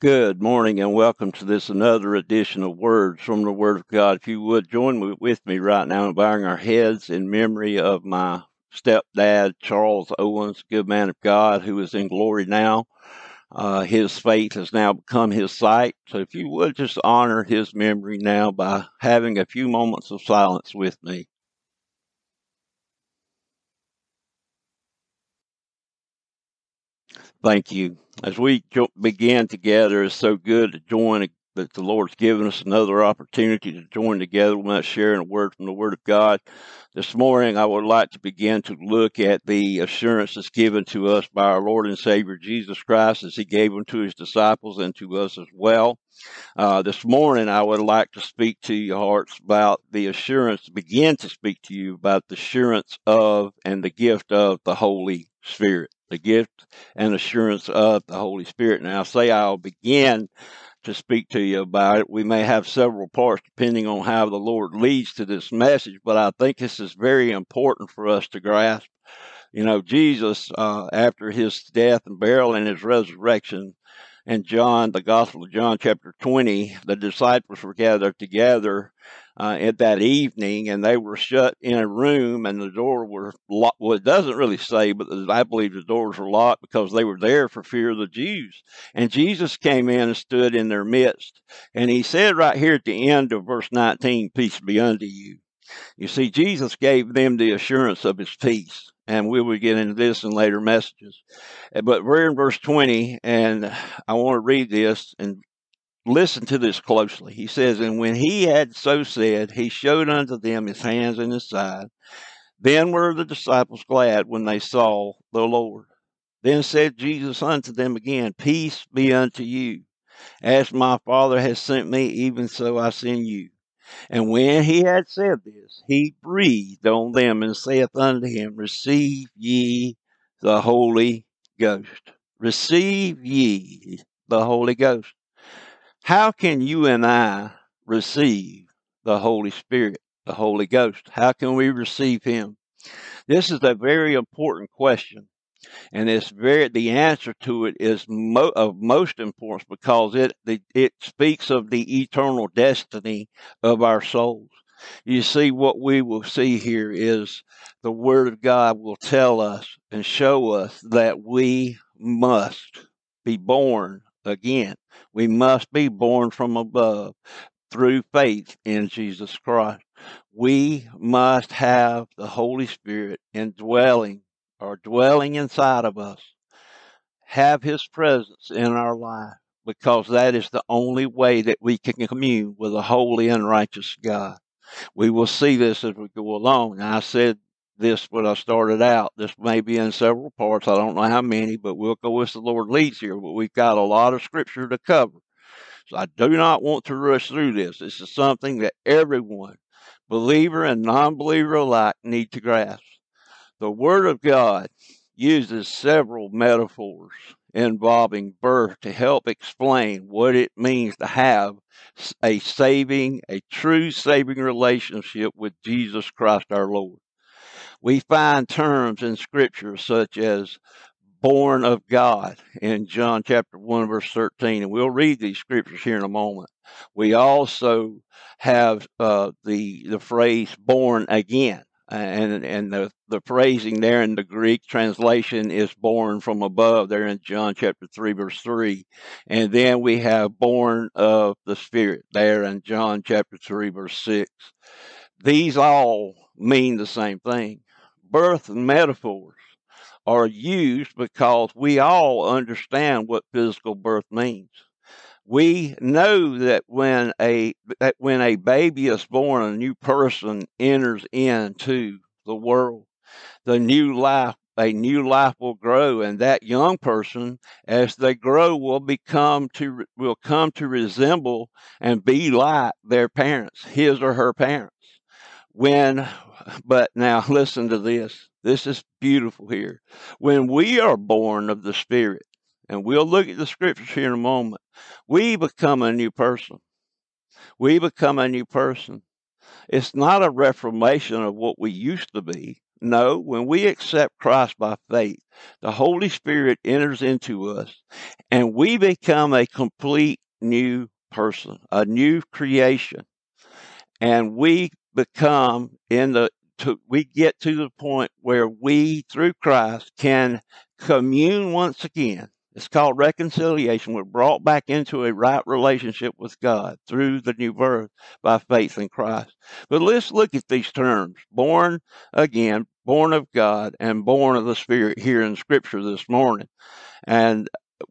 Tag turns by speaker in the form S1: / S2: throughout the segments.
S1: Good morning and welcome to this another edition of Words from the Word of God. If you would join with me right now in bowing our heads in memory of my stepdad, Charles Owens, good man of God who is in glory now. Uh, his faith has now become his sight. So if you would just honor his memory now by having a few moments of silence with me. Thank you. As we jo- begin together, it's so good to join that the Lord's given us another opportunity to join together. We're not sharing a word from the Word of God. This morning, I would like to begin to look at the assurance that's given to us by our Lord and Savior Jesus Christ as He gave them to His disciples and to us as well. Uh, this morning, I would like to speak to your hearts about the assurance, begin to speak to you about the assurance of and the gift of the Holy Spirit the gift and assurance of the Holy Spirit. Now, say I'll begin to speak to you about it. We may have several parts depending on how the Lord leads to this message, but I think this is very important for us to grasp. You know, Jesus, uh, after his death and burial and his resurrection, and John, the Gospel of John, chapter 20, the disciples were gathered together uh, at that evening, and they were shut in a room, and the door were locked. Well, it doesn't really say, but I believe the doors were locked because they were there for fear of the Jews. And Jesus came in and stood in their midst, and he said right here at the end of verse 19, "Peace be unto you." You see, Jesus gave them the assurance of his peace and we will get into this in later messages. Eh, but we're in verse 20, and I want to read this and listen to this closely. He says, And when he had so said, he showed unto them his hands and his side. Then were the disciples glad when they saw the Lord. Then said Jesus unto them again, Peace be unto you. As my Father has sent me, even so I send you. And when he had said this, he breathed on them and saith unto him, Receive ye the Holy Ghost. Receive ye the Holy Ghost. How can you and I receive the Holy Spirit, the Holy Ghost? How can we receive Him? This is a very important question. And it's very the answer to it is mo- of most importance because it the, it speaks of the eternal destiny of our souls. You see, what we will see here is the Word of God will tell us and show us that we must be born again. We must be born from above through faith in Jesus Christ. We must have the Holy Spirit indwelling or dwelling inside of us, have His presence in our life, because that is the only way that we can commune with a holy and righteous God. We will see this as we go along. I said this when I started out. This may be in several parts. I don't know how many, but we'll go as the Lord leads here. But we've got a lot of scripture to cover. So I do not want to rush through this. This is something that everyone, believer and non believer alike, need to grasp. The Word of God uses several metaphors involving birth to help explain what it means to have a saving, a true saving relationship with Jesus Christ our Lord. We find terms in Scripture such as born of God in John chapter 1, verse 13. And we'll read these scriptures here in a moment. We also have uh, the, the phrase born again. And, and the, the phrasing there in the Greek translation is born from above there in John chapter 3, verse 3. And then we have born of the Spirit there in John chapter 3, verse 6. These all mean the same thing. Birth metaphors are used because we all understand what physical birth means. We know that when a that when a baby is born, a new person enters into the world. The new life, a new life will grow, and that young person, as they grow, will become to will come to resemble and be like their parents, his or her parents. When, but now listen to this this is beautiful here. When we are born of the Spirit, and we'll look at the scriptures here in a moment, we become a new person. We become a new person. It's not a reformation of what we used to be. No, when we accept Christ by faith, the Holy Spirit enters into us and we become a complete new person, a new creation. And we become in the to, we get to the point where we through Christ can commune once again. It's called reconciliation. We're brought back into a right relationship with God through the new birth by faith in Christ. But let's look at these terms born again, born of God, and born of the Spirit here in Scripture this morning. And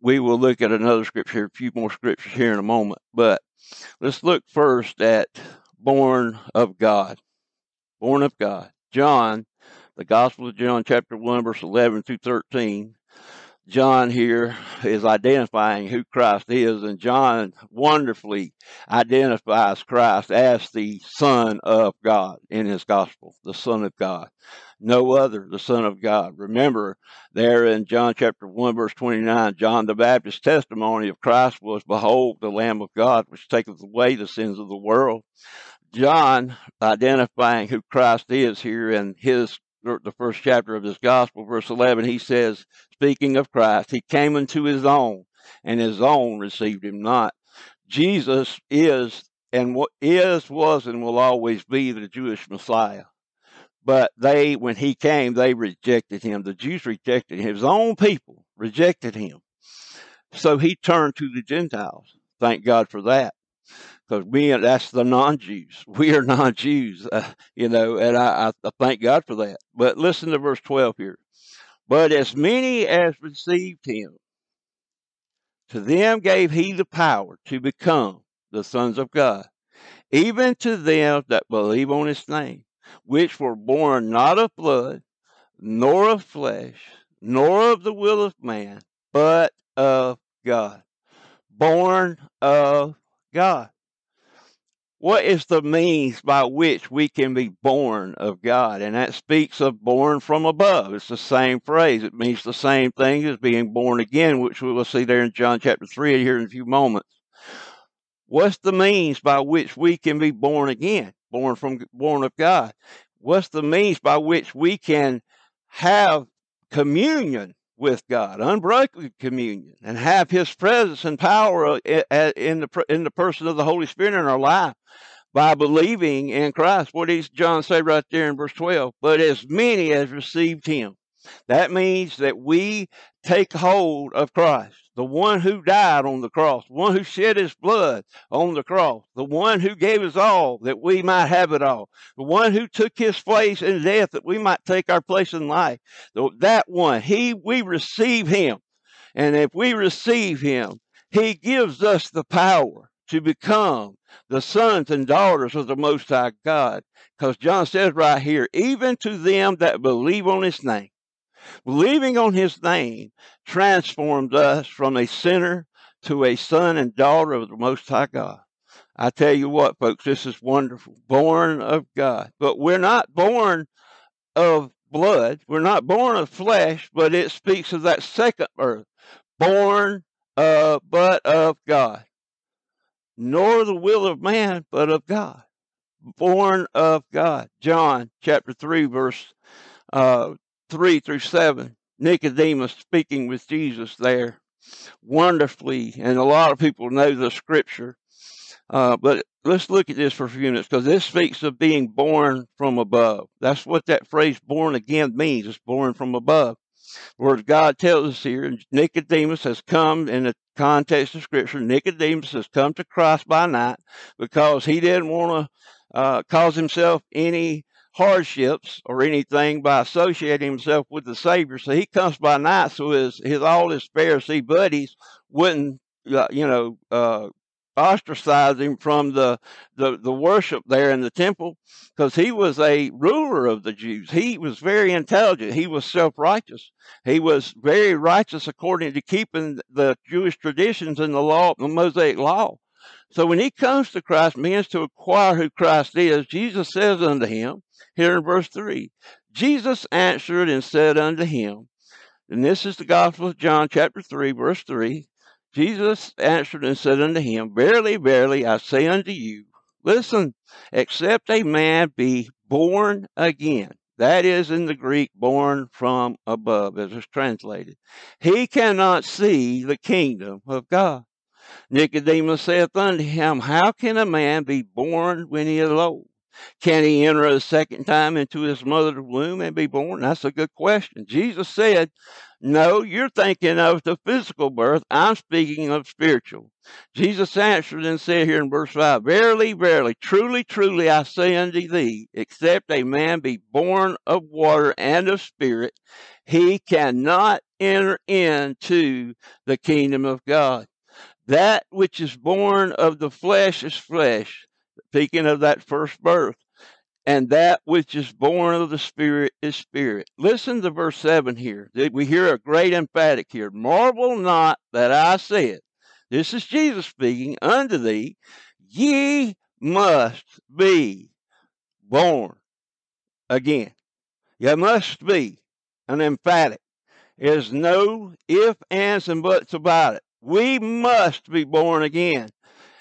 S1: we will look at another scripture, a few more scriptures here in a moment. But let's look first at born of God. Born of God. John, the Gospel of John, chapter 1, verse 11 through 13. John here is identifying who Christ is, and John wonderfully identifies Christ as the Son of God in his Gospel, the Son of God. No other, the Son of God. Remember, there in John chapter 1, verse 29, John the Baptist's testimony of Christ was, Behold, the Lamb of God, which taketh away the sins of the world. John, identifying who Christ is here in his the first chapter of his gospel, verse 11, he says, speaking of Christ, he came into his own, and his own received him not. Jesus is and what is, was, and will always be the Jewish Messiah. But they, when he came, they rejected him. The Jews rejected him. His own people rejected him. So he turned to the Gentiles. Thank God for that because we that's the non-Jews. We are non-Jews, uh, you know, and I, I thank God for that. But listen to verse twelve here. But as many as received him, to them gave he the power to become the sons of God, even to them that believe on his name, which were born not of blood, nor of flesh, nor of the will of man, but of God. Born of God. What is the means by which we can be born of God? And that speaks of born from above. It's the same phrase. It means the same thing as being born again, which we will see there in John chapter 3 here in a few moments. What's the means by which we can be born again, born from born of God? What's the means by which we can have communion with God, unbroken communion, and have His presence and power uh, in the in the person of the Holy Spirit in our life by believing in Christ. What does John say right there in verse twelve? But as many as received Him, that means that we take hold of Christ, the one who died on the cross, the one who shed his blood on the cross, the one who gave us all that we might have it all, the one who took his place in death that we might take our place in life. That one, he we receive him. And if we receive him, he gives us the power to become the sons and daughters of the Most High God. Because John says right here, even to them that believe on his name, Believing on his name transformed us from a sinner to a son and daughter of the Most High God. I tell you what, folks, this is wonderful. Born of God. But we're not born of blood. We're not born of flesh, but it speaks of that second birth. Born of, but of God. Nor the will of man, but of God. Born of God. John chapter 3, verse uh, 3 through 7. Nicodemus speaking with Jesus there wonderfully, and a lot of people know the scripture. Uh, but let's look at this for a few minutes because this speaks of being born from above. That's what that phrase born again means. It's born from above. The word God tells us here, Nicodemus has come in the context of scripture. Nicodemus has come to Christ by night because he didn't want to uh, cause himself any hardships or anything by associating himself with the Savior. So he comes by night so his, his all his Pharisee buddies wouldn't, uh, you know, uh, ostracize him from the, the, the worship there in the temple because he was a ruler of the Jews. He was very intelligent. He was self righteous. He was very righteous according to keeping the Jewish traditions and the law, the Mosaic law. So when he comes to Christ, means to acquire who Christ is, Jesus says unto him, here in verse 3, Jesus answered and said unto him, and this is the Gospel of John, chapter 3, verse 3. Jesus answered and said unto him, Verily, verily, I say unto you, listen, except a man be born again. That is in the Greek, born from above, as it's translated. He cannot see the kingdom of God. Nicodemus saith unto him, How can a man be born when he is old? Can he enter a second time into his mother's womb and be born? That's a good question. Jesus said, No, you're thinking of the physical birth. I'm speaking of spiritual. Jesus answered and said here in verse 5 Verily, verily, truly, truly, I say unto thee, except a man be born of water and of spirit, he cannot enter into the kingdom of God. That which is born of the flesh is flesh speaking of that first birth. And that which is born of the Spirit is spirit. Listen to verse 7 here. We hear a great emphatic here. Marvel not that I said, this is Jesus speaking, unto thee, ye must be born again. You must be an emphatic. There's no if, ands, and buts about it. We must be born again.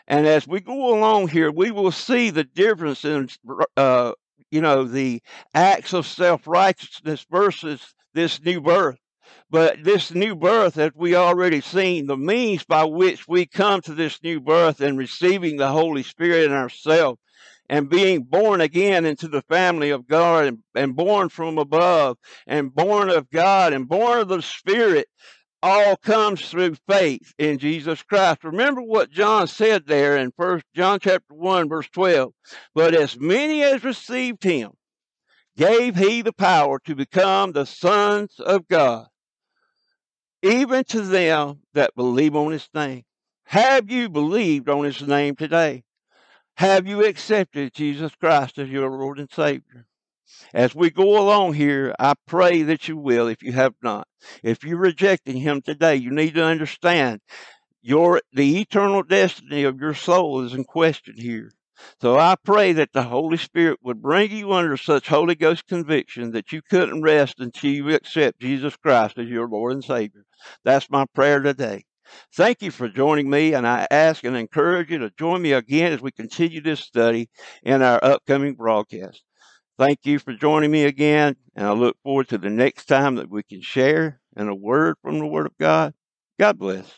S1: And as we go along here, we will see the difference in, uh, you know, the acts of self righteousness versus this new birth. But this new birth, as we already seen, the means by which we come to this new birth and receiving the Holy Spirit in ourselves and being born again into the family of God and, and born from above and born of God and born of the Spirit all comes through faith in Jesus Christ. Remember what John said there in first John chapter 1 verse 12. But as many as received him gave he the power to become the sons of God, even to them that believe on his name. Have you believed on his name today? Have you accepted Jesus Christ as your Lord and Savior? As we go along here, I pray that you will if you have not. If you're rejecting him today, you need to understand your the eternal destiny of your soul is in question here. So I pray that the Holy Spirit would bring you under such Holy Ghost conviction that you couldn't rest until you accept Jesus Christ as your Lord and Savior. That's my prayer today. Thank you for joining me, and I ask and encourage you to join me again as we continue this study in our upcoming broadcast. Thank you for joining me again, and I look forward to the next time that we can share in a word from the Word of God. God bless.